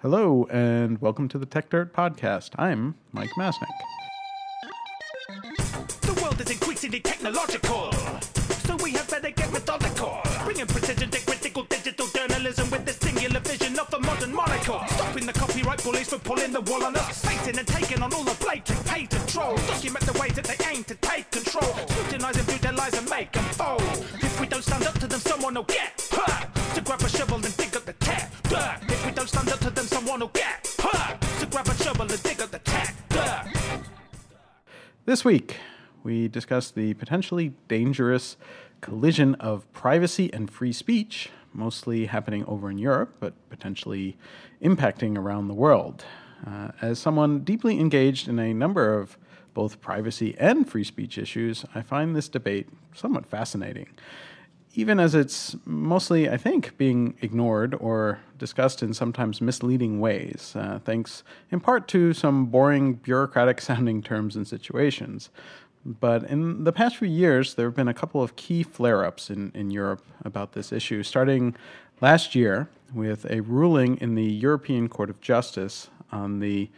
Hello, and welcome to the Techdirt Podcast. I'm Mike Masnick. The world is increasingly technological, so we had better get methodical. Bringing precision to critical digital journalism with the singular vision of modern monocle. Stopping the copyright bullies from pulling the wool on us. And taking on all the blatant. Document the ways that they aim to take control. Scrutinize and view their lies and make them fold. If we don't stand up to them, someone will get To grab a shovel and dig up the dirt. This week, we discuss the potentially dangerous collision of privacy and free speech, mostly happening over in Europe, but potentially impacting around the world. Uh, as someone deeply engaged in a number of both privacy and free speech issues, I find this debate somewhat fascinating. Even as it's mostly, I think, being ignored or discussed in sometimes misleading ways, uh, thanks in part to some boring bureaucratic sounding terms and situations. But in the past few years, there have been a couple of key flare ups in, in Europe about this issue, starting last year with a ruling in the European Court of Justice on the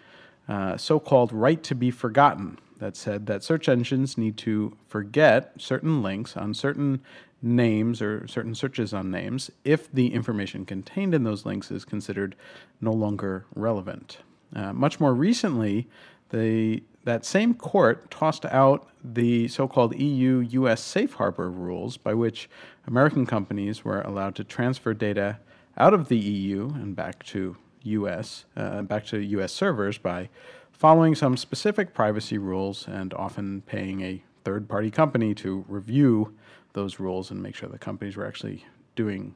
uh, so called right to be forgotten that said that search engines need to forget certain links on certain names or certain searches on names if the information contained in those links is considered no longer relevant. Uh, much more recently, the that same court tossed out the so called EU US safe harbor rules by which American companies were allowed to transfer data out of the EU and back to US, uh, back to US servers by following some specific privacy rules and often paying a third party company to review those rules and make sure the companies were actually doing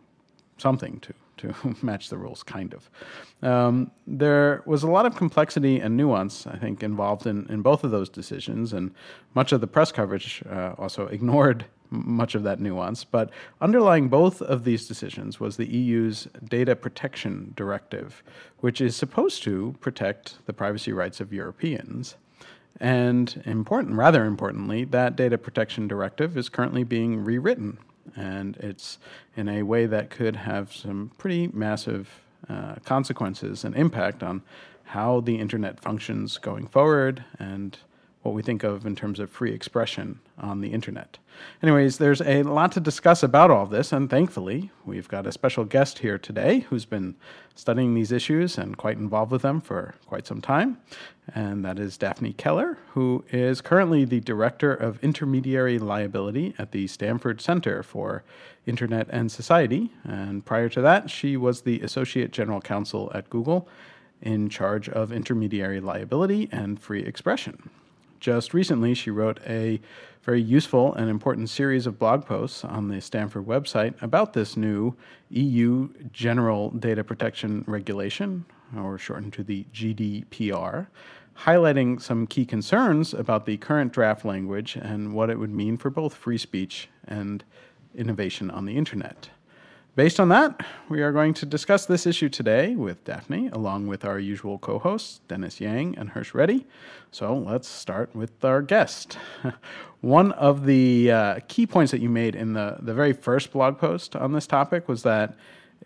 something to to match the rules, kind of. Um, there was a lot of complexity and nuance, I think, involved in, in both of those decisions, and much of the press coverage uh, also ignored much of that nuance. But underlying both of these decisions was the EU's Data Protection Directive, which is supposed to protect the privacy rights of Europeans. And important, rather importantly, that data protection directive is currently being rewritten. And it's in a way that could have some pretty massive uh, consequences and impact on how the internet functions going forward and what we think of in terms of free expression on the internet. Anyways, there's a lot to discuss about all this, and thankfully, we've got a special guest here today who's been studying these issues and quite involved with them for quite some time, and that is Daphne Keller, who is currently the Director of Intermediary Liability at the Stanford Center for Internet and Society, and prior to that, she was the Associate General Counsel at Google in charge of intermediary liability and free expression. Just recently, she wrote a very useful and important series of blog posts on the Stanford website about this new EU General Data Protection Regulation, or shortened to the GDPR, highlighting some key concerns about the current draft language and what it would mean for both free speech and innovation on the internet. Based on that, we are going to discuss this issue today with Daphne, along with our usual co hosts, Dennis Yang and Hersh Reddy. So let's start with our guest. One of the uh, key points that you made in the, the very first blog post on this topic was that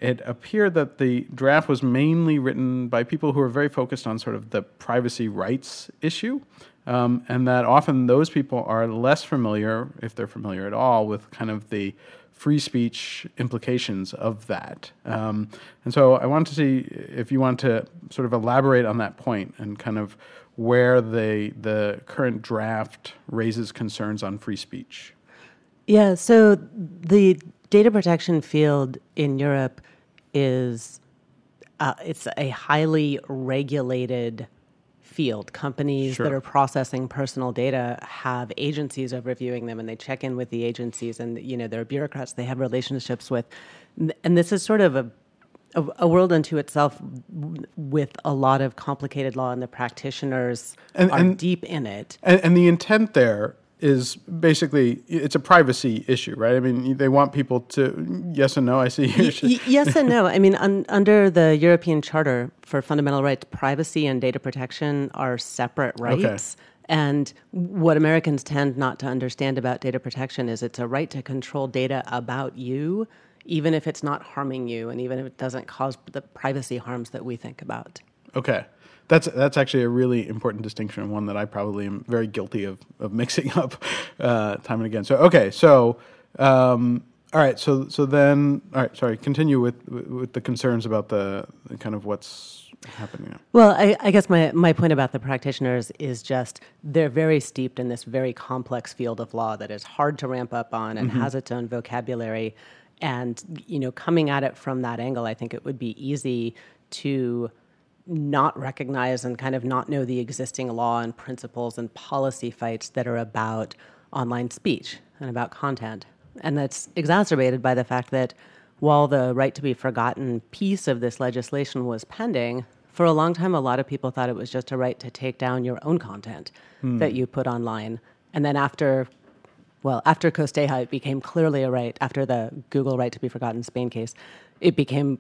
it appeared that the draft was mainly written by people who are very focused on sort of the privacy rights issue. Um, and that often those people are less familiar, if they're familiar at all, with kind of the free speech implications of that. Um, and so I want to see if you want to sort of elaborate on that point and kind of where the the current draft raises concerns on free speech. Yeah, so the data protection field in Europe is uh, it's a highly regulated field. Companies Sure. that are processing personal data have agencies overviewing them, and they check in with the agencies. And you know, there are bureaucrats they have relationships with, and this is sort of a a, a world unto itself with a lot of complicated law, and the practitioners And- are and- deep in it. And, and the intent there is basically it's a privacy issue, right? I mean, they want people to yes and no. I see. Y- yes and no. I mean, un, under the European Charter for Fundamental Rights, privacy and data protection are separate rights. Okay. And what Americans tend not to understand about data protection is it's a right to control data about you even if it's not harming you and even if it doesn't cause the privacy harms that we think about. Okay. That's that's actually a really important distinction, one that I probably am very guilty of of mixing up uh, time and again. So okay, so um, all right, so so then all right, sorry, continue with with the concerns about the, the kind of what's happening now. Well, I, I guess my, my point about the practitioners is just they're very steeped in this very complex field of law that is hard to ramp up on and has its own vocabulary. And, you know, coming at it from that angle, I think it would be easy to not recognize and kind of not know the existing law and principles and policy fights that are about online speech and about content. And that's exacerbated by the fact that while the right to be forgotten piece of this legislation was pending, for a long time, a lot of people thought it was just a right to take down your own content hmm. that you put online. And then after, well, after Costeja, it became clearly a right, after the Google right to be forgotten Spain case, it became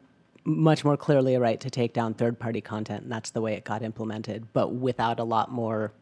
much more clearly a right to take down third party content. And that's the way it got implemented, but without a lot more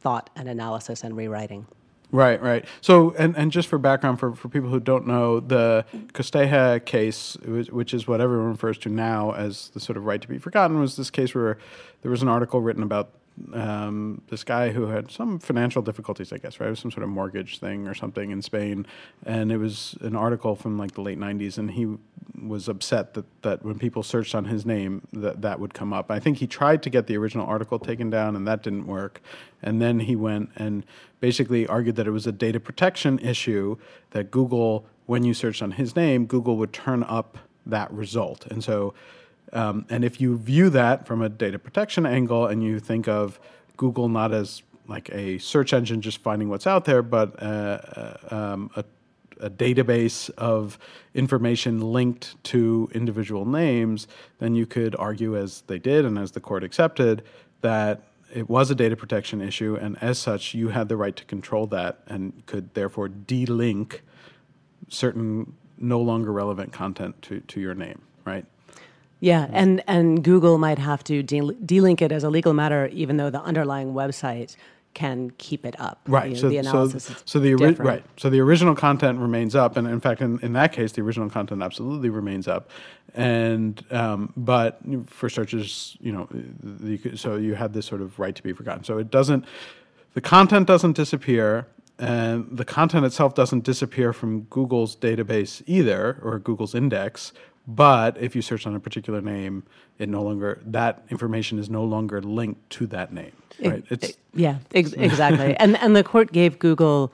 thought and analysis and rewriting. Right, right. So, and, and just for background, for, for people who don't know, the Costeja case, which- which is what everyone refers to now as the sort of right to be forgotten, was this case where there was an article written about um, this guy who had some financial difficulties, I guess, right? It was some sort of mortgage thing or something in Spain. And it was an article from like the late 90s, and he was upset that, that when people searched on his name, that that would come up. I think he tried to get the original article taken down, and that didn't work. And then he went and basically argued that it was a data protection issue that Google, when you searched on his name, Google would turn up that result. And so, um, and if you view that from a data protection angle and you think of Google not as like a search engine just finding what's out there, but uh, uh, um, a, a database of information linked to individual names, then you could argue, as they did and as the court accepted, that it was a data protection issue, and as such, you had the right to control that and could therefore de-link certain no longer relevant content to, to your name, right? Yeah, and, and Google might have to de- delink it as a legal matter, even though the underlying website can keep it up. Right. You know, so, the analysis so, so the ori- right. So the original content remains up, and in fact, in, in that case, the original content absolutely remains up. And um, but for searches, you know, you so you have this sort of right to be forgotten. So it doesn't. The content doesn't disappear, and the content itself doesn't disappear from Google's database either, or Google's index. But if you search on a particular name, it no longer that information is no longer linked to that name. Right? It's Yeah, ex- exactly. and and the court gave Google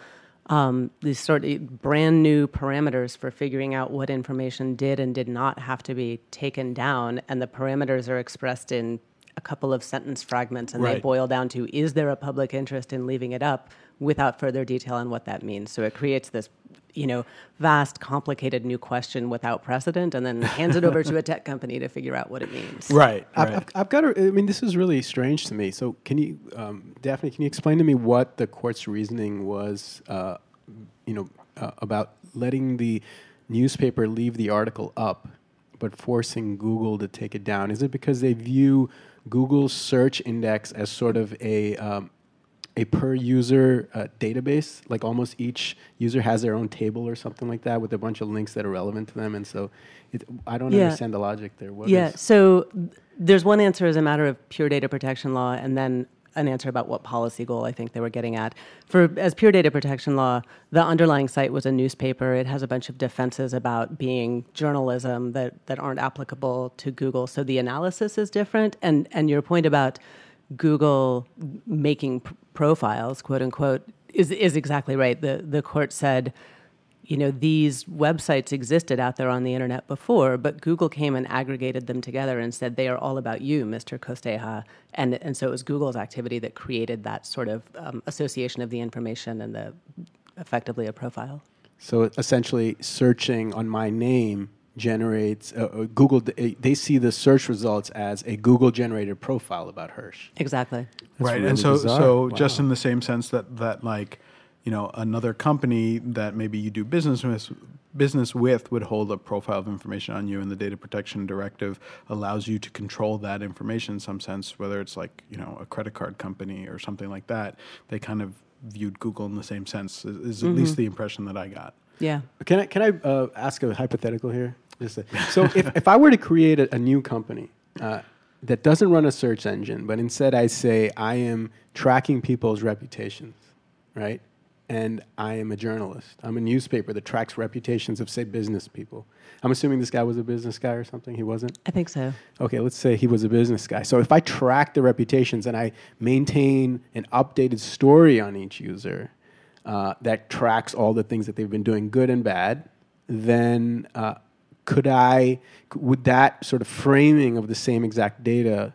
um, these sort of brand new parameters for figuring out what information did and did not have to be taken down, and the parameters are expressed in a couple of sentence fragments, and they boil down to: Is there a public interest in leaving it up? Without further detail on what that means, so it creates this, you know, vast, complicated new question without precedent, and then hands it over to a tech company to figure out what it means. right. I've, right. I've, I've got to. I mean, this is really strange to me. So, can you, um, Daphne, can you explain to me what the court's reasoning was? Uh, you know, uh, about letting the newspaper leave the article up, but forcing Google to take it down. Is it because they view Google's search index as sort of a um, a per user uh, database, like almost each user has their own table or something like that with a bunch of links that are relevant to them, and so it, I don't Yeah. understand the logic there. What yeah. So there's one answer as a matter of pure data protection law, and then an answer about what policy goal I think they were getting at. For as pure data protection law, the underlying site was a newspaper. It has a bunch of defenses about being journalism that that aren't applicable to Google. So the analysis is different. And and your point about Google making p- profiles, quote unquote, is is exactly right. The the court said you know, these websites existed out there on the internet before, but Google came and aggregated them together and said they are all about you, Mr. Costeja. And, and so it was Google's activity that created that sort of um, association of the information and the effectively a profile. So essentially, searching on my name generates uh, uh, Google. uh, They see the search results as a Google generated profile about Hersh. Exactly. right really and so bizarre. so just in the same sense that that like you know another company that maybe you do business with business with would hold a profile of information on you and the data protection directive allows you to control that information in some sense whether it's like you know a credit card company or something like that they kind of viewed google in the same sense is, is at least the impression that i got Yeah. Can I can I uh, ask a hypothetical here? Just a, so if, if I were to create a, a new company uh, that doesn't run a search engine, but instead I say I am tracking people's reputations, right? And I am a journalist. I'm a newspaper that tracks reputations of say business people. I'm assuming this guy was a business guy or something. He wasn't. I think so. Okay, let's say he was a business guy. So if I track the reputations and I maintain an updated story on each user uh, that tracks all the things that they've been doing, good and bad, then uh, could I, would that sort of framing of the same exact data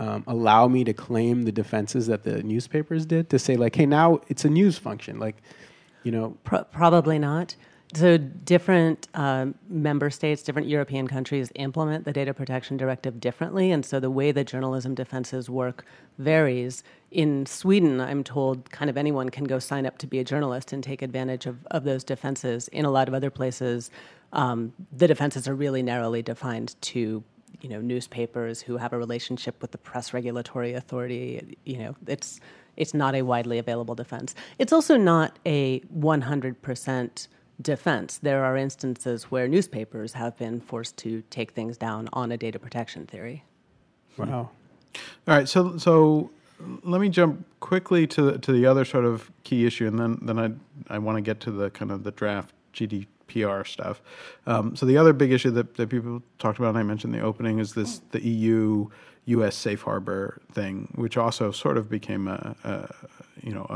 um, allow me to claim the defenses that the newspapers did to say like, hey, now it's a news function, like, you know, Pro- probably not. So, different um, member states, different European countries implement the data protection directive differently. And so, the way the journalism defenses work varies. In Sweden, I'm told kind of anyone can go sign up to be a journalist and take advantage of, of those defenses. In a lot of other places, um, the defenses are really narrowly defined to you know newspapers who have a relationship with the press regulatory authority you know it's it's not a widely available defense. It's also not a 100% defense. There are instances where newspapers have been forced to take things down on a data protection theory. Wow. All right, so so let me jump quickly to the, to the other sort of key issue, and then then I I want to get to the kind of the draft GDPR stuff. Um, so the other big issue that, that people talked about, and I mentioned in the opening, is this the EU U.S. safe harbor thing, which also sort of became a, a you know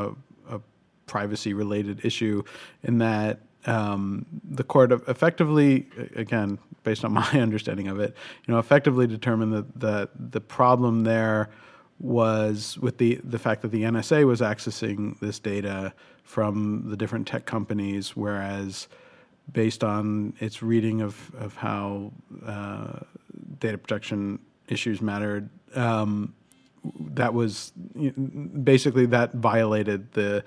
a, a privacy related issue in that um, the court effectively, again, based on my understanding of it, you know, effectively determined that the the problem there was with the the fact that the NSA was accessing this data from the different tech companies, whereas based on its reading of of how uh, data protection issues mattered. Um, that was basically that violated the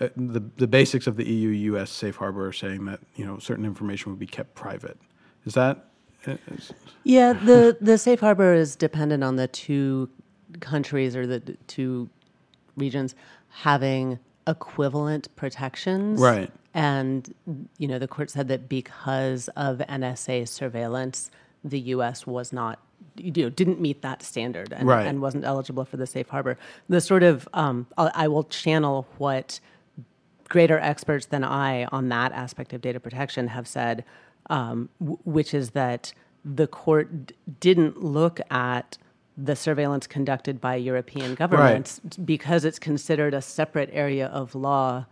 uh, the the basics of the EU U.S. safe harbor, saying that you know certain information would be kept private. Is that? Is, yeah, the the safe harbor is dependent on the two countries or the two regions having equivalent protections. Right. And you know, the court said that because of NSA surveillance, the U.S. was not you know didn't meet that standard and, right. and wasn't eligible for the safe harbor. The sort of um, I will channel what greater experts than I on that aspect of data protection have said, um, w- which is that the court d- didn't look at the surveillance conducted by European governments right. because it's considered a separate area of law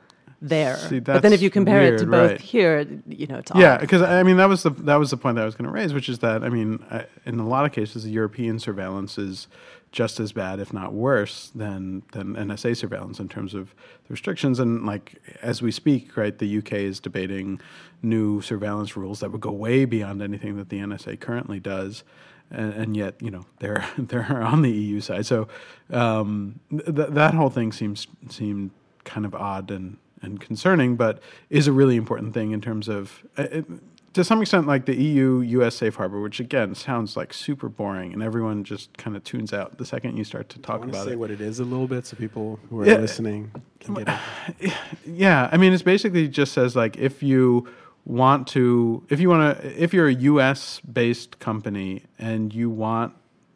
there. See, but then if you compare weird, it to both right. here, you know, it's yeah, because I mean that was the that was the point that I was going to raise, which is that I mean, I, in a lot of cases, the European surveillance is just as bad, if not worse, than than NSA surveillance in terms of the restrictions. And like as we speak, right, the UK is debating new surveillance rules that would go way beyond anything that the NSA currently does. And, and yet, you know, they're they're on the EU side. So um, th- that whole thing seems seemed kind of odd and and concerning, but is a really important thing in terms of, uh, it, to some extent, like the EU US safe harbor, which again sounds like super boring, and everyone just kind of tunes out the second you start to talk about say it. what it is a little bit so people who are Yeah. listening can get it. Yeah, I mean, it's basically just says like if you want to, if you want to, if you're a U.S. based company and you want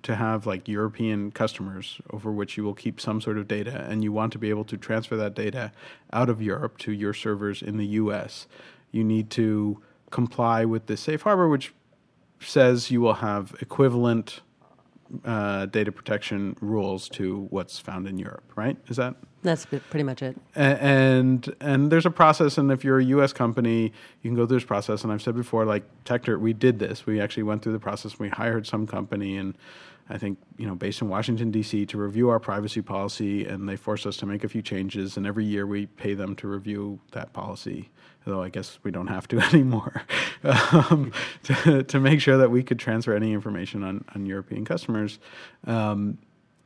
to have like European customers over which you will keep some sort of data, and you want to be able to transfer that data out of Europe to your servers in the U.S., you need to comply with the safe harbor, which says you will have equivalent uh, data protection rules to what's found in Europe. Right? Is that That's pretty much it. and and there's a process and if you're a US company you can go through this process and I've said before like Techdirt we did this we actually went through the process we hired some company and I think you know based in Washington D.C. to review our privacy policy and they forced us to make a few changes and every year we pay them to review that policy though I guess we don't have to anymore um, to, to make sure that we could transfer any information on, on European customers um,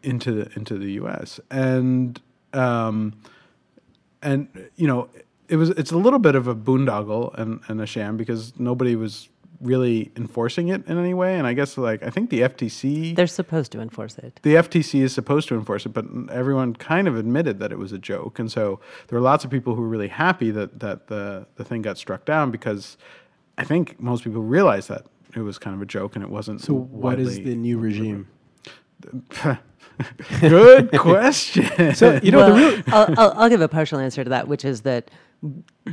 into the, into the U.S. and um, and you know it was it's a little bit of a boondoggle and, and a sham because nobody was really enforcing it in any way. And I guess like I think the FTC They're supposed to enforce it. the FTC is supposed to enforce it, but everyone kind of admitted that it was a joke, and so there were lots of people who were really happy that that the the thing got struck down because I think most people realized that it was kind of a joke and it wasn't. So, what is the new regime? Good question. So, you know, well, the real. I'll, I'll, I'll give a partial answer to that, which is that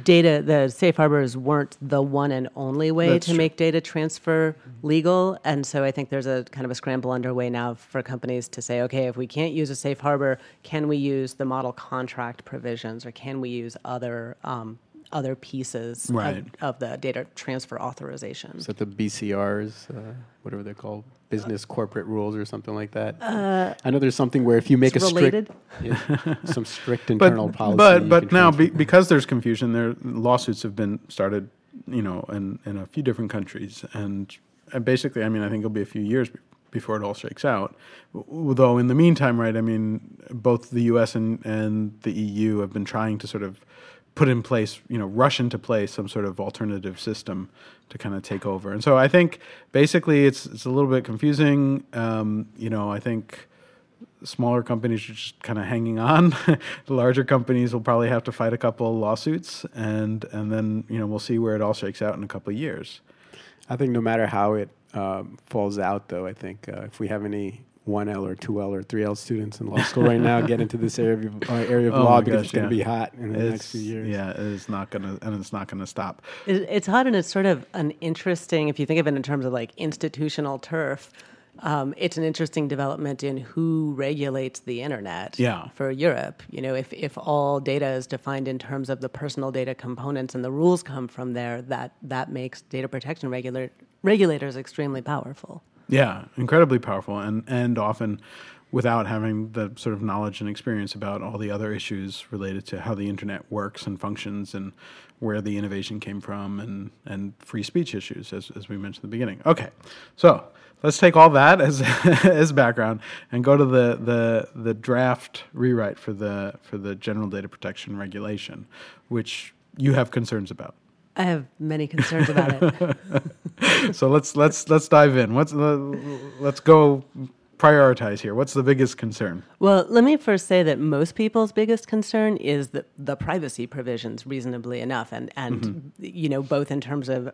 data, the safe harbors weren't the one and only way That's to true. make data transfer legal. And so I think there's a kind of a scramble underway now for companies to say, okay, if we can't use a safe harbor, can we use the model contract provisions or can we use other um, other pieces Right. of, of the data transfer authorization? Is that the BCRs, uh, whatever they're called, business corporate rules or something like that? I know there's something where if you make a Uh, it's related. strict, yeah, some strict but internal policy, but but now be, because there's confusion, there lawsuits have been started, you know, in in a few different countries, and, and basically, I mean, I think it'll be a few years before it all shakes out. Though in the meantime, right? I mean, both the U.S. and and the EU have been trying to sort of put in place, you know, rush into place some sort of alternative system to kind of take over. And so I think basically it's it's a little bit confusing. Um, you know, I think smaller companies are just kind of hanging on. the larger companies will probably have to fight a couple lawsuits, and and then you know we'll see where it all shakes out in a couple of years. I think no matter how it um, falls out, though, I think uh, if we have any 1L or 2L or 3L students in law school right now, get into this area of, uh, area of Oh law because gosh, it's going to yeah. be hot in the next few years. Yeah, it is not gonna, and it's not gonna stop. It, it's hot and it's sort of an interesting, if you think of it in terms of like institutional turf, um, it's an interesting development in who regulates the internet Yeah. for Europe. You know, if, if all data is defined in terms of the personal data components and the rules come from there, that, that makes data protection regular, regulators extremely powerful. Yeah, incredibly powerful, and and often without having the sort of knowledge and experience about all the other issues related to how the internet works and functions and where the innovation came from and and free speech issues as as we mentioned at the beginning. Okay, so let's take all that as as background and go to the the the draft rewrite for the for the general data protection regulation, which you have concerns about. I have many concerns about it. so let's let's let's dive in. What's the, let's go prioritize here. What's the biggest concern? Well, let me first say that most people's biggest concern is the, the privacy provisions, reasonably enough, and and mm-hmm. you know both in terms of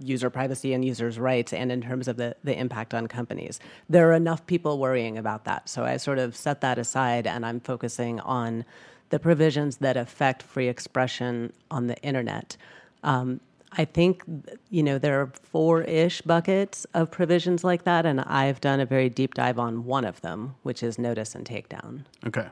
user privacy and users' rights, and in terms of the the impact on companies. There are enough people worrying about that, so I sort of set that aside, and I'm focusing on the provisions that affect free expression on the internet. Um, I think you know there are four-ish buckets of provisions like that, and I've done a very deep dive on one of them, which is notice and takedown. Okay.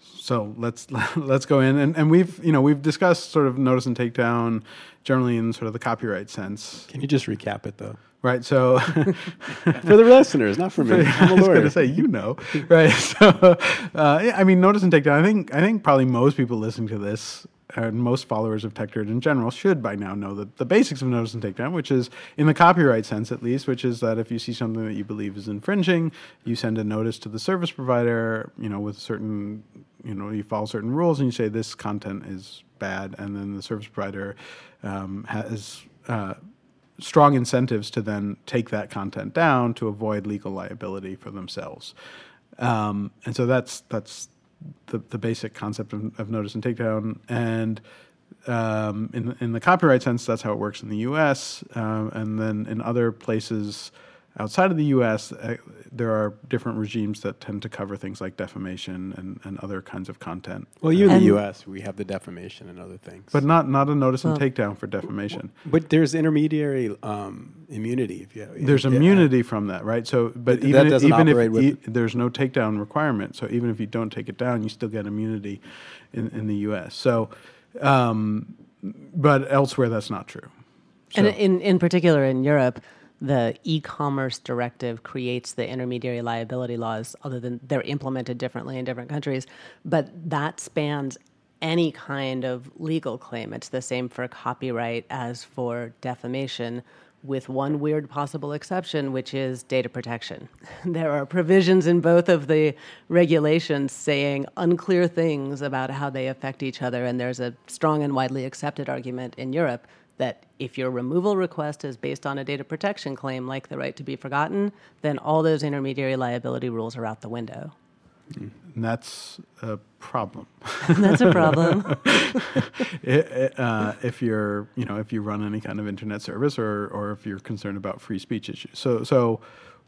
So let's let's go in and, and we've you know we've discussed sort of notice and takedown generally in sort of the copyright sense, Can you just recap it, though? right? So For the listeners, not for me. I'm a I was going to say, you know, right? So, uh, I mean, notice and takedown. I think I think probably most people listening to this and most followers of TechDirt in general should by now know the, the basics of notice and takedown, which is in the copyright sense at least, which is that if you see something that you believe is infringing, you send a notice to the service provider, you know, with certain, you know, you follow certain rules and you say this content is bad, and then the service provider um, has. Uh, strong incentives to then take that content down to avoid legal liability for themselves. Um, and so that's that's the, the basic concept of, of notice and takedown. And um, in in the copyright sense, that's how it works in the U.S. Um, and then in other places outside of the U.S., uh, there are different regimes that tend to cover things like defamation and, and other kinds of content. Well, you in the U.S., we have the defamation and other things. But not not a notice and Well- takedown for defamation. But there's intermediary um, immunity. If you There's yeah. immunity from that, right? So, but That even doesn't even if with- e- there's no takedown requirement, so even if you don't take it down, you still get immunity in, in the U.S. So, um, but elsewhere that's not true. And in, in particular, in Europe, the e-commerce directive creates the intermediary liability laws, other than they're implemented differently in different countries. But that spans any kind of legal claim. It's the same for copyright as for defamation, with one weird possible exception, which is data protection. there are provisions in both of the regulations saying unclear things about how they affect each other, and there's a strong and widely accepted argument in Europe that if your removal request is based on a data protection claim like the right to be forgotten, then all those intermediary liability rules are out the window. And that's a problem. That's a problem. It- uh, if you're, you know, if you run any kind of internet service, or or if you're concerned about free speech issues. So, so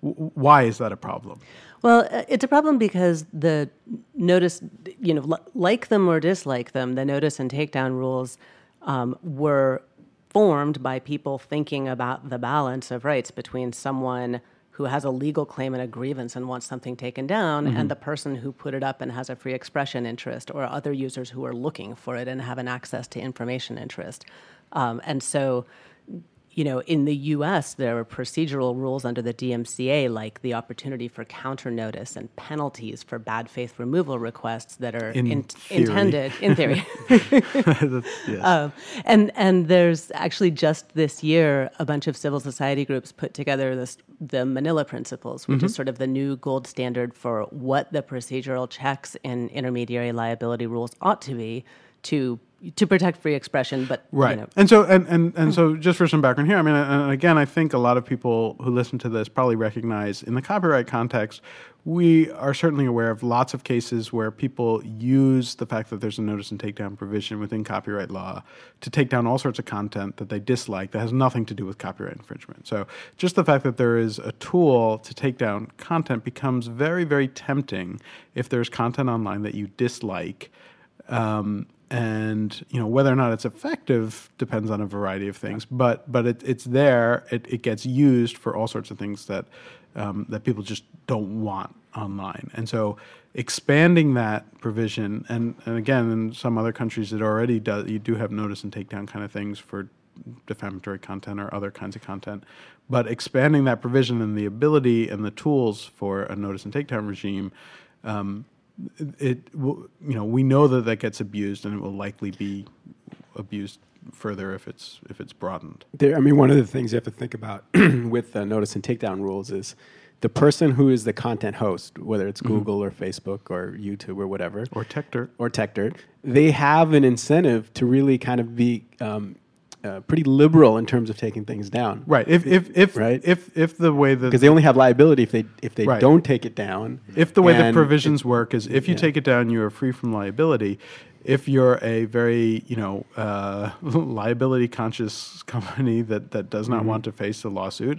w- why is that a problem? Well, uh, it's a problem because the notice, you know, li- like them or dislike them, the notice and takedown rules um, were formed by people thinking about the balance of rights between someone who has a legal claim and a grievance and wants something taken down and the person who put it up and has a free expression interest or other users who are looking for it and have an access to information interest. Um, and so you know, in the U.S., there are procedural rules under the DMCA, like the opportunity for counter notice and penalties for bad faith removal requests that are In in- intended in theory. Yes. Um, and and there's actually just this year a bunch of civil society groups put together this the Manila Principles, which is sort of the new gold standard for what the procedural checks in intermediary liability rules ought to be to to protect free expression, but Right. you know, And so and, and, and so hmm. just for some background here, I mean and again I think a lot of people who listen to this probably recognize in the copyright context, we are certainly aware of lots of cases where people use the fact that there's a notice and takedown provision within copyright law to take down all sorts of content that they dislike that has nothing to do with copyright infringement. So just the fact that there is a tool to take down content becomes very, very tempting if there's content online that you dislike um, and you know whether or not it's effective depends on a variety of things. But but it, it's there. It, it gets used for all sorts of things that um, that people just don't want online. And so expanding that provision, and, and again, in some other countries, it already does. You do have notice and takedown kind of things for defamatory content or other kinds of content. But expanding that provision and the ability and the tools for a notice and takedown regime um, it you know we know that that gets abused and it will likely be abused further if it's if it's broadened. There, I mean, one of the things you have to think about with the notice and takedown rules is the person who is the content host, whether it's Google or Facebook or YouTube or whatever, or Techdirt. or TechDirt, they have an incentive to really kind of be um, uh, pretty liberal in terms of taking things down, right if if if Right. if if the way that Because they only have liability if they if they Right. don't take it down. if the way the provisions work is if you yeah. take it down you are free from liability if you're a very you know uh, liability conscious company that, that does Mm-hmm. not want to face a lawsuit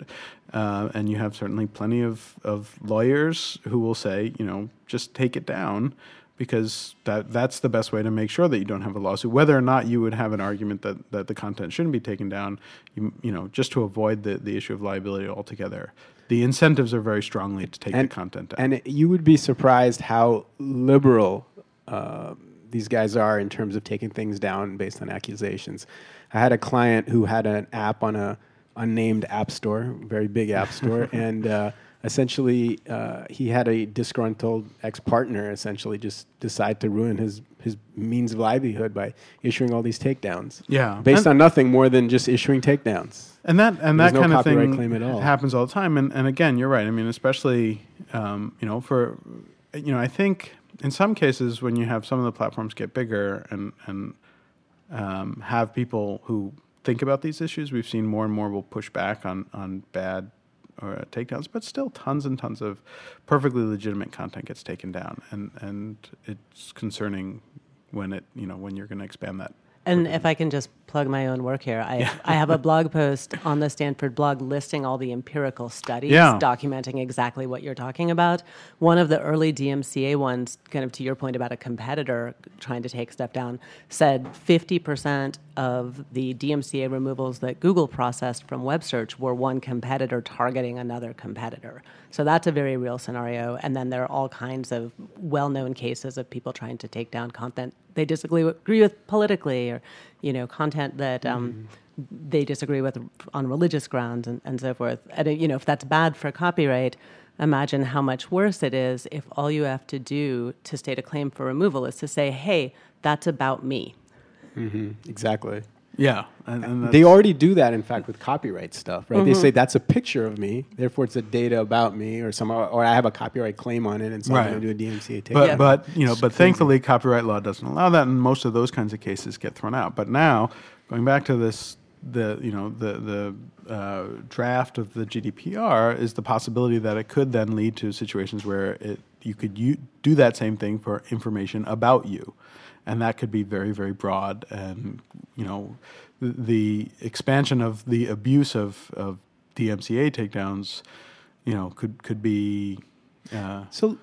uh, and you have certainly plenty of, of lawyers who will say you know just take it down because that that's the best way to make sure that you don't have a lawsuit. Whether or not you would have an argument that, that the content shouldn't be taken down you, you know just to avoid the, the issue of liability altogether. The incentives are very strongly to take the content down. And you would be surprised how liberal uh, these guys are in terms of taking things down based on accusations. I had a client who had an app on a unnamed app store, very big app store, and uh, essentially uh, he had a disgruntled ex-partner essentially just decide to ruin his his means of livelihood by issuing all these takedowns. Yeah. based And- on nothing more than just issuing takedowns. And that and There's that no kind of thing claim at all. happens all the time. And and again, you're right. I mean, especially um, you know for you know I think in some cases when you have some of the platforms get bigger and and um, have people who think about these issues, we've seen more and more will push back on on bad or uh, takedowns, but still tons and tons of perfectly legitimate content gets taken down, and and it's concerning when it you know when you're going to expand that. And if I can just plug my own work here, I, I have a blog post on the Stanford blog listing all the empirical studies Yeah. documenting exactly what you're talking about. One of the early DMCA ones, kind of to your point about a competitor trying to take stuff down, said 50% of the DMCA removals that Google processed from web search were one competitor targeting another competitor. So that's a very real scenario. And then there are all kinds of well known cases of people trying to take down content they disagree with, agree with politically or you know content that um, they disagree with on religious grounds and, and so forth. And uh, you know if that's bad for copyright imagine how much worse it is if all you have to do to state a claim for removal is to say hey that's about me. Exactly. Yeah, and, and They already do that, in fact, with copyright stuff, right? They Mm-hmm. say that's a picture of me, therefore it's a data about me, or some, or I have a copyright claim on it, and so Right. I'm going to do a DMCA take. But Yeah. but you know, but thankfully, copyright law doesn't allow that, and most of those kinds of cases get thrown out. But now, going back to this the you know the the uh, draft of the GDPR is the possibility that it could then lead to situations where it you could u- do that same thing for information about you, and that could be very very broad and you know the, expansion of the abuse of of DMCA takedowns, you know could could be. Uh, So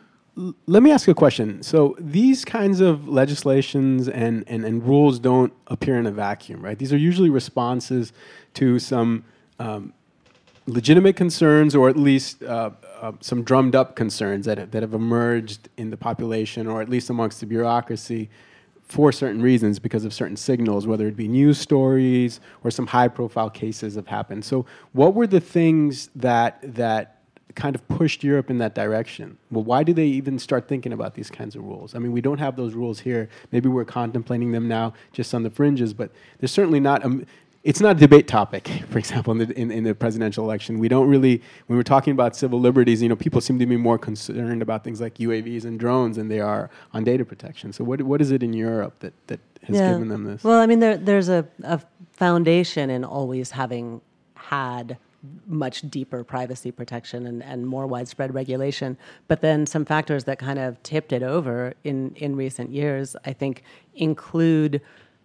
let me ask you a question. So these kinds of legislations and, and, and rules don't appear in a vacuum, right? These are usually responses to some um, legitimate concerns or at least uh, uh, some drummed up concerns that, that have emerged in the population or at least amongst the bureaucracy for certain reasons because of certain signals, whether it be news stories or some high profile cases have happened. So what were the things that that kind of pushed Europe in that direction? Well, why do they even start thinking about these kinds of rules? I mean, we don't have those rules here. Maybe we're contemplating them now just on the fringes, but there's certainly not. Um, it's not a debate topic, for example, in the, in, in the presidential election. We don't really, when we're talking about civil liberties, you know, people seem to be more concerned about things like UAVs and drones than they are on data protection. So, what, what is it in Europe that, that has given them this? Well, I mean, there, there's a, a foundation in always having had much deeper privacy protection and, and more widespread regulation. But then some factors that kind of tipped it over in, in recent years, I think, include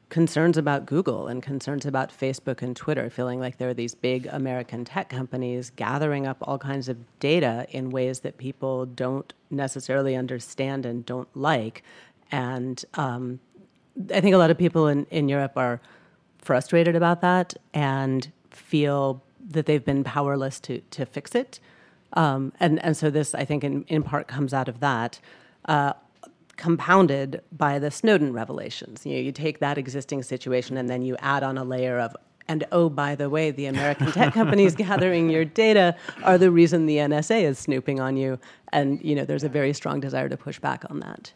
concerns about Google and concerns about Facebook and Twitter, feeling like there are these big American tech companies gathering up all kinds of data in ways that people don't necessarily understand and don't like. And um, I think a lot of people in, in Europe are frustrated about that and feel that they've been powerless to, to fix it. Um, and, and so this, I think, in, in part comes out of that. Uh, compounded by the Snowden revelations. You know, you take that existing situation and then you add on a layer of, and oh, by the way, the American tech companies gathering your data are the reason the NSA is snooping on you. And you know, there's a very strong desire to push back on that.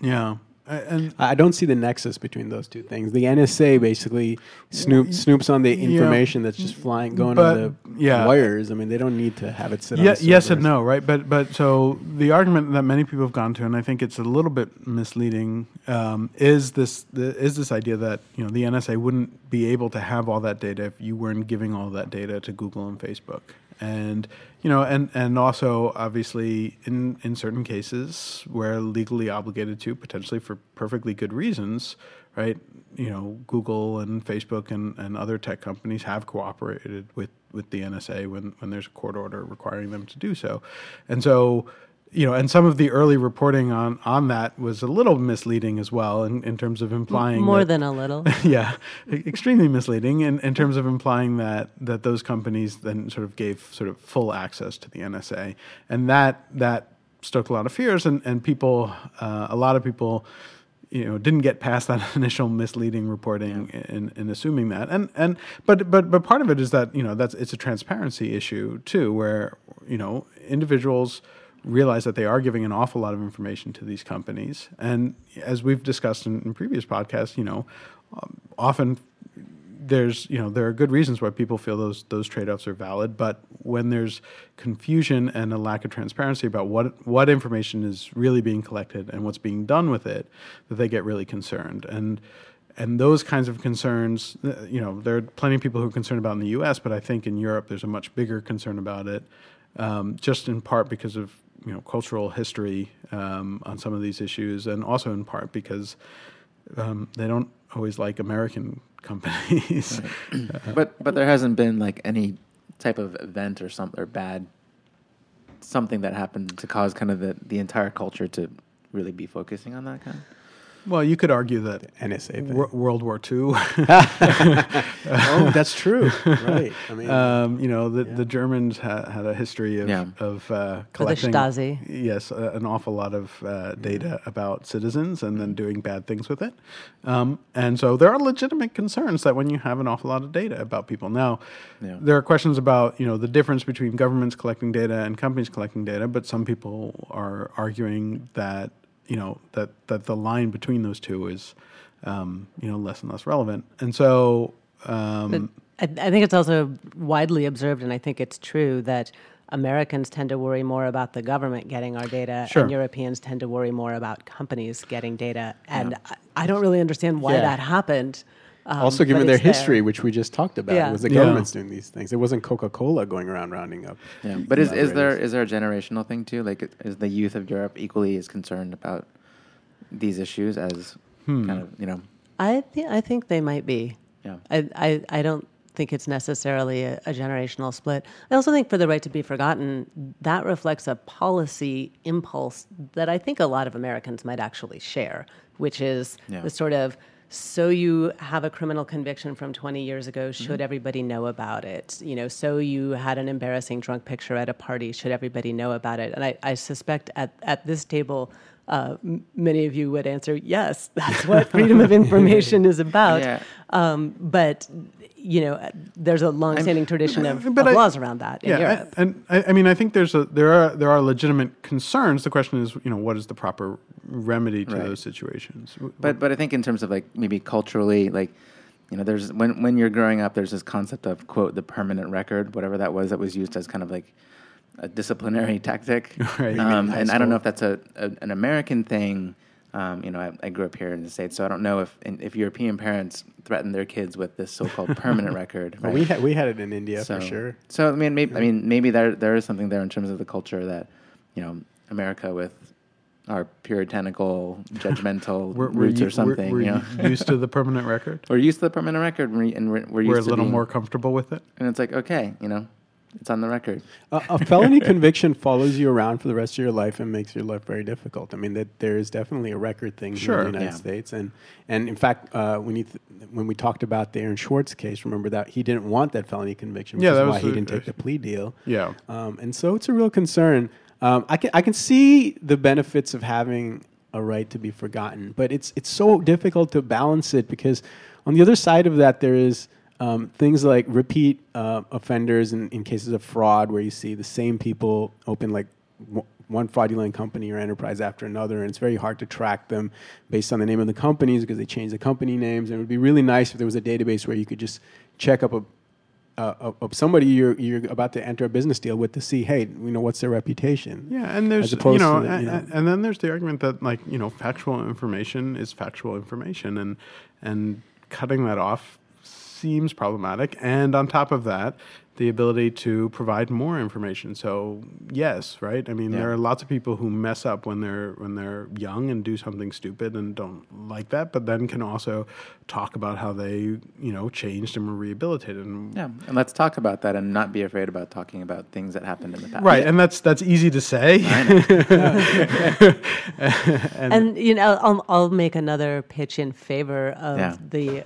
yeah, and I don't see the nexus between those two things. The NSA basically snoop, snoops on the Yeah. information that's just flying, going But, on the yeah. wires. I mean, they don't need to have it sit on yeah, yes and no, right? But but so the argument that many people have gone to, and I think it's a little bit misleading, um, is this the, is this idea that you know the NSA wouldn't be able to have all that data if you weren't giving all that data to Google and Facebook, and you know, and and also obviously in in certain cases where legally obligated to, potentially for perfectly good reasons, right? You know, Google and Facebook and, and other tech companies have cooperated with, with the NSA when, when there's a court order requiring them to do so. And so, you know, and some of the early reporting on, on that was a little misleading as well in, in terms of implying More that- than a little. yeah, extremely misleading in, in terms of implying that that those companies then sort of gave sort of full access to the NSA, and that that stoked a lot of fears, and and people, uh, a lot of people, you know, didn't get past that initial misleading reporting in, in assuming that, and and but but but part of it is that you know that's it's a transparency issue too, where you know individuals realize that they are giving an awful lot of information to these companies. And as we've discussed in, in previous podcasts, you know, um, often there's you know there are good reasons why people feel those those trade-offs are valid but when there's confusion and a lack of transparency about what what information is really being collected and what's being done with it that they get really concerned and and those kinds of concerns uh, you know there are plenty of people who are concerned about in the US but I think in Europe there's a much bigger concern about it um, just in part because of you know cultural history um, on some of these issues and also in part because um, they don't always like American companies. but but there hasn't been like any type of event or something or bad something that happened to cause kind of the, the entire culture to really be focusing on that kind of well, you could argue that NSA thing. Wor- World War II, oh, that's true. right. I mean, um, you know, the, the Germans ha- had a history of, Yeah. of uh, For the collecting Stasi. yes, uh, an awful lot of uh, data about citizens and then doing bad things with it. Um, and so there are legitimate concerns that when you have an awful lot of data about people. Now, Yeah. there are questions about you know the difference between governments collecting data and companies collecting data, but some people are arguing that you know that that the line between those two is um, you know less and less relevant. And so. Um, I, I think it's also widely observed, and I think it's true that Americans tend to worry more about the government getting our data, Sure. and Europeans tend to worry more about companies getting data. And I, I don't really understand why Yeah. that happened. Um, also, given their it's there. history, which we just talked about, Yeah. it was the Yeah. government's doing these things. It wasn't Coca Cola going around rounding up. Yeah, but is, is there there a generational thing too? Like, is the youth of Europe equally as concerned about these issues as Hmm. kind of you know? I th- I think they might be. Yeah. I, I, I don't think it's necessarily a, a generational split. I also think for the right to be forgotten, that reflects a policy impulse that I think a lot of Americans might actually share, which is Yeah. the sort of so you have a criminal conviction from 20 years ago mm-hmm. should everybody know about it? You know so you had an embarrassing drunk picture at a party should everybody know about it? And i, I suspect at, at this table uh, m- many of you would answer yes that's what freedom of information is about Yeah. um, but you know, there's a long-standing tradition of, But of I- laws around that in yeah, Europe. I, and I, I mean, I think there's a there are there are legitimate concerns. The question is, you know, what is the proper remedy to Right. those situations? But but I think in terms of like maybe culturally, like you know, there's when when you're growing up, there's this concept of quote the permanent record, whatever that was, that was used as kind of like a disciplinary tactic. Right. Um, High and I don't know if that's a, a an American thing. Um, you know, I, I grew up here in the states, so I don't know if if European parents threaten their kids with this so-called permanent record. But we had we had it in India so, for sure. So I mean, maybe, I mean, maybe there there is something there in terms of the culture that you know America with our puritanical, judgmental We're, we're, roots u- or something. We're, you know, used to the permanent record. we're used to the permanent record, and we- and we're, we're used a to little being- more comfortable with it. And it's like, okay, you know, it's on the record. A, a felony conviction follows you around for the rest of your life and makes your life very difficult. I mean, that there is definitely a record thing Sure. in the United Yeah. States, and and in fact, uh, when you th- when we talked about the Aaron Swartz case, remember that he didn't want that felony conviction, which Yeah, is that why was he didn't take the plea deal. Yeah. Um, and so it's a real concern. Um, I can I can see the benefits of having a right to be forgotten, but it's it's so difficult to balance it because on the other side of that there is um, things like repeat uh, offenders in, in cases of fraud, where you see the same people open like w- one fraudulent company or enterprise after another, and it's very hard to track them based on the name of the companies because they change the company names. And it would be really nice if there was a database where you could just check up a uh, of, somebody you're you're about to enter a business deal with to see, hey, you know, what's their reputation? Yeah, and there's you know, the- you know- and then there's the argument that like you know, factual information is factual information, and and cutting that off seems problematic. And on top of that, the ability to provide more information. So yes, right. I mean, there are lots of people who mess up when they're when they're young and do something stupid and don't like that, but then can also talk about how they you know changed and were rehabilitated. And Yeah, and let's talk about that and not be afraid about talking about things that happened in the past. Right, and that's that's easy to say. and, you know, I'll, I'll make another pitch in favor of Yeah. the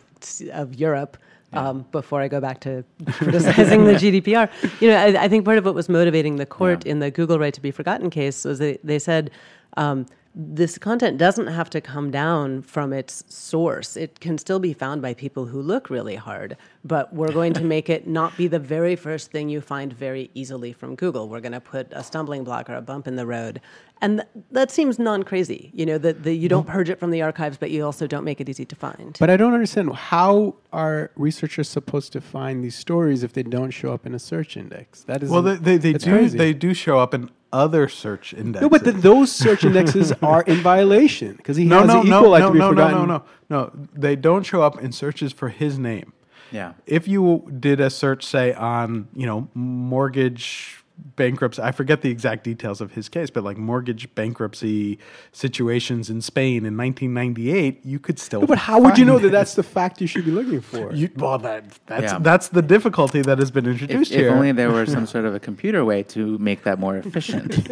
of Europe. Um, before I go back to criticizing the GDPR, you know, I, I think part of what was motivating the court Yeah. in the Google right to be forgotten case was they, they said um, this content doesn't have to come down from its source. It can still be found by people who look really hard, but we're going to make it not be the very first thing you find very easily from Google. We're going to put a stumbling block or a bump in the road. And th- that seems non crazy, you know, that you don't purge it from the archives, but you also don't make it easy to find. But I don't understand how are researchers supposed to find these stories if they don't show up in a search index? That is Well, they they, they do crazy. they do show up in other search indexes. no, but th those search indexes are in violation because he no, has no, the no, equal right no, to be no, no, no, no, no. They don't show up in searches for his name. Yeah. If you did a search, say on you know mortgage bankruptcy, I forget the exact details of his case, but like mortgage bankruptcy situations in Spain in 1998, you could still. No, but how would you know find that that's the fact you should be looking for? You, well, that that's Yeah. that's the difficulty that has been introduced if here. If only there were some sort of a computer way to make that more efficient.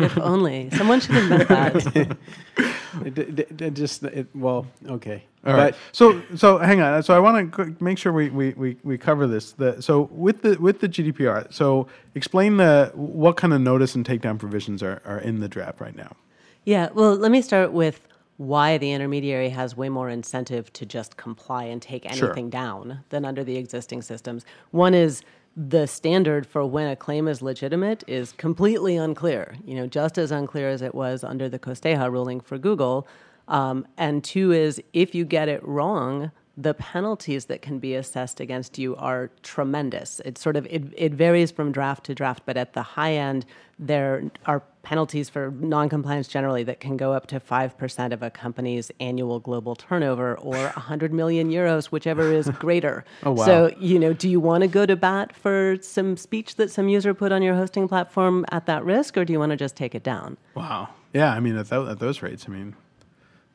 if only. Someone should invent that. It, it- it- it just it, well, okay, All but right. So so hang on. So I want to make sure we, we, we, we cover this. The, so with the with the GDPR. So explain the what kind of notice and takedown provisions are, are in the draft right now. Yeah, well, let me start with why the intermediary has way more incentive to just comply and take Sure. anything down than under the existing systems. One is the standard for when a claim is legitimate is completely unclear, you know, just as unclear as it was under the Costeja ruling for Google. Um, and two is if you get it wrong, the penalties that can be assessed against you are tremendous. It sort of it, it varies from draft to draft, but at the high end, there are penalties for noncompliance generally that can go up to five percent of a company's annual global turnover, or 100 million euros, whichever is greater. Oh, wow. So you know, do you want to go to bat for some speech that some user put on your hosting platform at that risk, or do you want to just take it down? Wow. Yeah, I mean, at, tho- at those rates, I mean,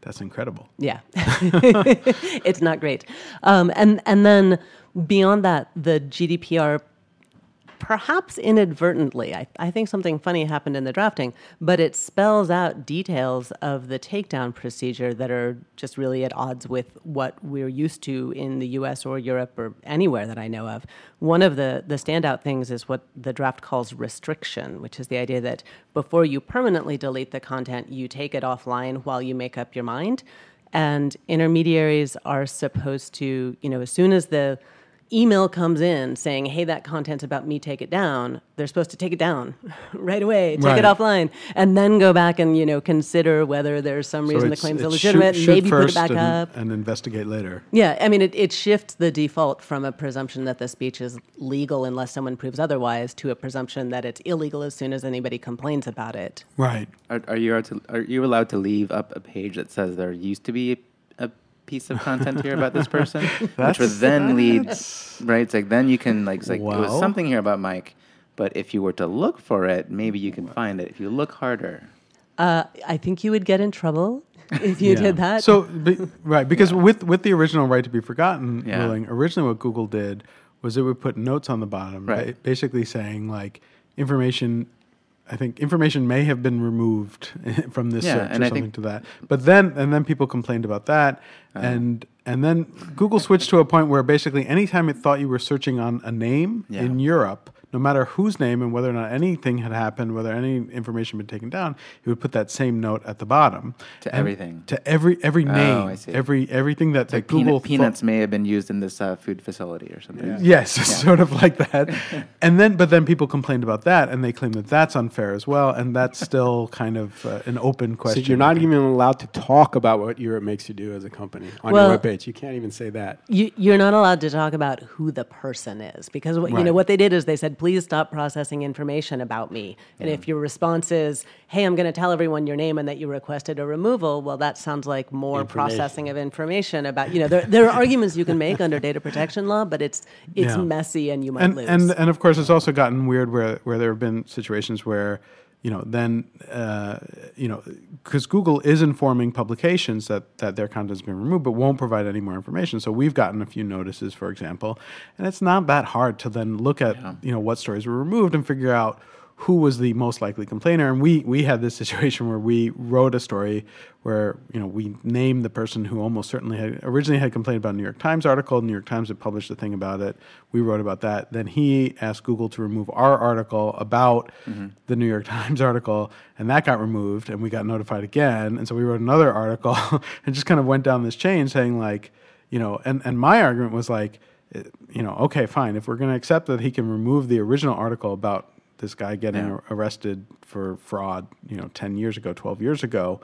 that's incredible. Yeah, it's not great. Um, and and then beyond that, the GDPR, perhaps inadvertently, I, I think something funny happened in the drafting, but it spells out details of the takedown procedure that are just really at odds with what we're used to in the U.S. or Europe or anywhere that I know of. One of the the standout things is what the draft calls restriction, which is the idea that before you permanently delete the content, you take it offline while you make up your mind and intermediaries are supposed to you know as soon as the email comes in saying hey that content's about me take it down they're supposed to take it down right away take it offline and then go back and you know consider whether there's some reason the it's- claim's it's illegitimate shoot- and maybe shoot put it back and, up and investigate later. yeah, I mean, it, it shifts the default from a presumption that the speech is legal unless someone proves otherwise to a presumption that it's illegal as soon as anybody complains about it. Right. Are, are you allowed to, are you allowed to leave up a page that says there used to be a piece of content here about this person, which would That's- then lead right? It's like then you can like it's like it was something here about Mike, but if you were to look for it, maybe you can find it if you look harder. Uh, I think you would get in trouble if you Yeah. did that. So, be, right, because with with the original right to be forgotten Yeah. ruling, originally what Google did was it would put notes on the bottom, Right. ba- basically saying like information. I think information may have been removed from this Yeah, search or something think- to that. But then, and then people complained about that, and and then Google switched to a point where basically anytime it thought you were searching on a name Yeah. in Europe, no matter whose name and whether or not anything had happened, whether any information had been taken down, he would put that same note at the bottom To And everything. to every every Oh, name, I see. every everything that, that Like Google peanut, thought- peanuts may have been used in this uh, food facility or something. Yes, sort of like that. and then, but then people complained about that, and they claim that that's unfair as well, and that's still kind of uh, an open question. So you're not even allowed to talk about what Europe makes you do as a company on Well- your webpage. You can't even say that. you, you're not allowed to talk about who the person is because what, you know what they did is they said please stop processing information about me. And if your response is hey i'm going to tell everyone your name and that you requested a removal well that sounds like more processing of information about you know there, there are arguments you can make under data protection law but it's it's Yeah. messy and you might and lose. and and of course, it's also gotten weird where where there have been situations where you know then uh, you know because Google is informing publications that that their content's been removed, but won't provide any more information. So we've gotten a few notices, for example, and it's not that hard to then look at you know what stories were removed and figure out who was the most likely complainer. And we we had this situation where we wrote a story where you know we named the person who almost certainly had originally had complained about a New York Times article. The New York Times had published a thing about it. We wrote about that. Then he asked Google to remove our article about the New York Times article, and that got removed. And we got notified again. And so we wrote another article and just kind of went down this chain saying like, you know, and and my argument was like, eh, you know, okay, fine. If we're going to accept that he can remove the original article about this guy getting Yeah. arrested for fraud, you know, 10 years ago, 12 years ago,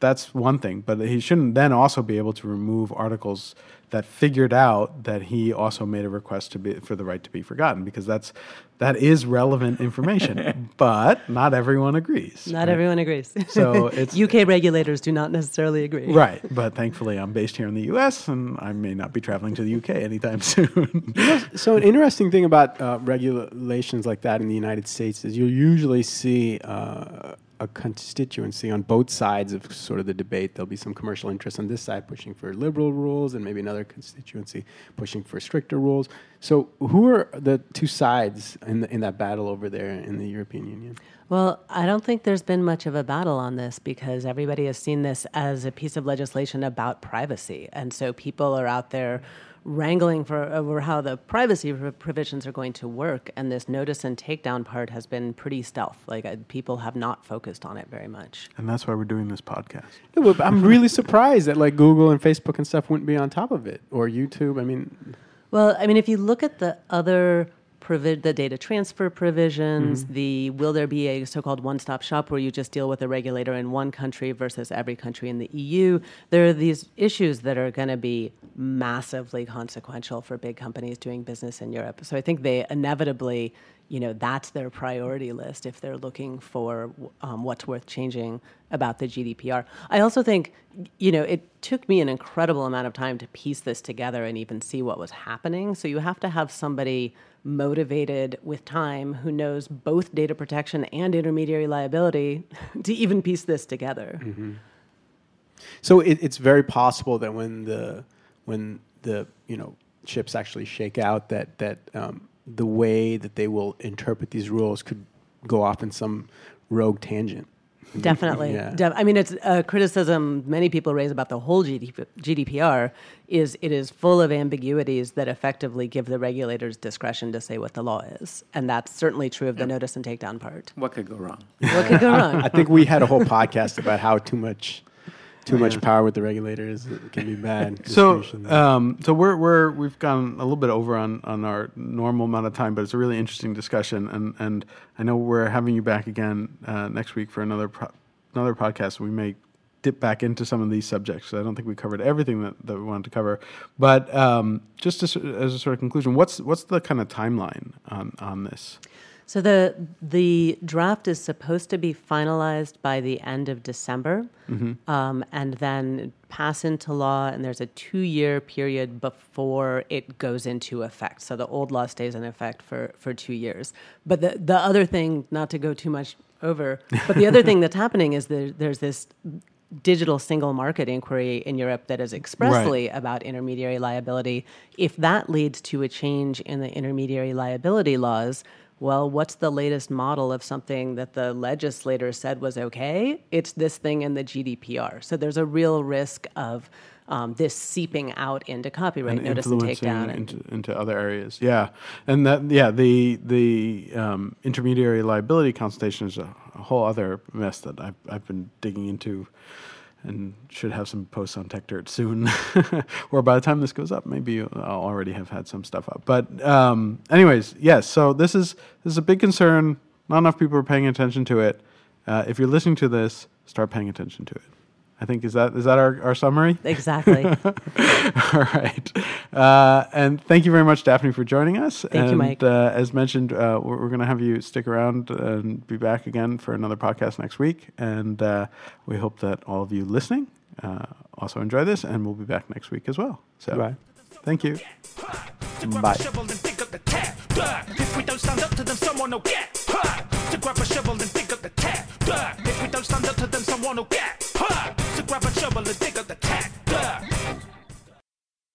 that's one thing. But he shouldn't then also be able to remove articles that figured out that he also made a request to be for the right to be forgotten because that's that is relevant information. but not everyone agrees. not right? everyone agrees So it's uk regulators do not necessarily agree Right, but thankfully I'm based here in the U.S. and I may not be traveling to the U.K. anytime soon. So an interesting thing about uh, regulations like that in the United States is you'll usually see uh, a constituency on both sides of sort of the debate. There'll be some commercial interests on this side pushing for liberal rules, and maybe another constituency pushing for stricter rules. So who are the two sides in the, in that battle over there in the European Union? Well, I don't think there's been much of a battle on this because everybody has seen this as a piece of legislation about privacy. And so people are out there wrangling for over how the privacy provisions are going to work. And this notice and takedown part has been pretty stealth. Like uh, people have not focused on it very much. and that's why we're doing this podcast. No, but I'm really surprised that like Google and Facebook and stuff wouldn't be on top of it, or YouTube. I mean, Well, I mean, if you look at the other provi- the data transfer provisions, Mm-hmm. the will there be a so-called one-stop shop where you just deal with a regulator in one country versus every country in the EU. There are these issues that are going to be massively consequential for big companies doing business in Europe. So I think they inevitably, you know, that's their priority list if they're looking for um, what's worth changing about the GDPR. I also think, you know, it took me an incredible amount of time to piece this together and even see what was happening. So you have to have somebody motivated with time who knows both data protection and intermediary liability to even piece this together. So it, it's very possible that when the when the you know chips actually shake out, that that um, the way that they will interpret these rules could go off in some rogue tangent. Definitely. Yeah. Def- I mean, it's a criticism many people raise about the whole GDP- GDPR is it is full of ambiguities that effectively give the regulators discretion to say what the law is, and that's certainly true of the notice and takedown part. What could go wrong? What could go wrong? I think we had a whole podcast about how too much too Oh, much power with the regulators can be bad. So, um, so we're we're we've gone a little bit over on, on our normal amount of time, but it's a really interesting discussion, and and I know we're having you back again uh, next week for another pro- another podcast. We may dip back into some of these subjects. I don't think we covered everything that, that we wanted to cover, but um, just as, as a sort of conclusion, what's what's the kind of timeline on on this? So the the draft is supposed to be finalized by the end of December, um, and then pass into law. And there's a two year period before it goes into effect. So the old law stays in effect for for two years. But the the other thing, not to go too much over, but the other thing that's happening is there, there's this digital single market inquiry in Europe that is expressly about intermediary liability. If that leads to a change in the intermediary liability laws, well, what's the latest model of something that the legislator said was okay? It's this thing in the GDPR. So there's a real risk of um, this seeping out into copyright and notice and takedown. And, into, into other areas. Yeah, and that yeah the the um, intermediary liability consultation is a, a whole other mess that I've I've been digging into, and should have some posts on Techdirt soon, or by the time this goes up, maybe I'll already have had some stuff up. But um, anyways, yes. So this is this is a big concern. Not enough people are paying attention to it. Uh, if you're listening to this, start paying attention to it. I think is that is that our, our summary? exactly. All right. Uh, and thank you very much, Daphne, for joining us. Thank you, and, Mike. Uh, as mentioned, uh, we're, we're going to have you stick around and be back again for another podcast next week. And uh, we hope that all of you listening uh, also enjoy this, and we'll be back next week as well. So, Bye. thank you. To grab Bye. If we don't stand up to them, someone will get. hurt. So grab a shovel and dig up the tap.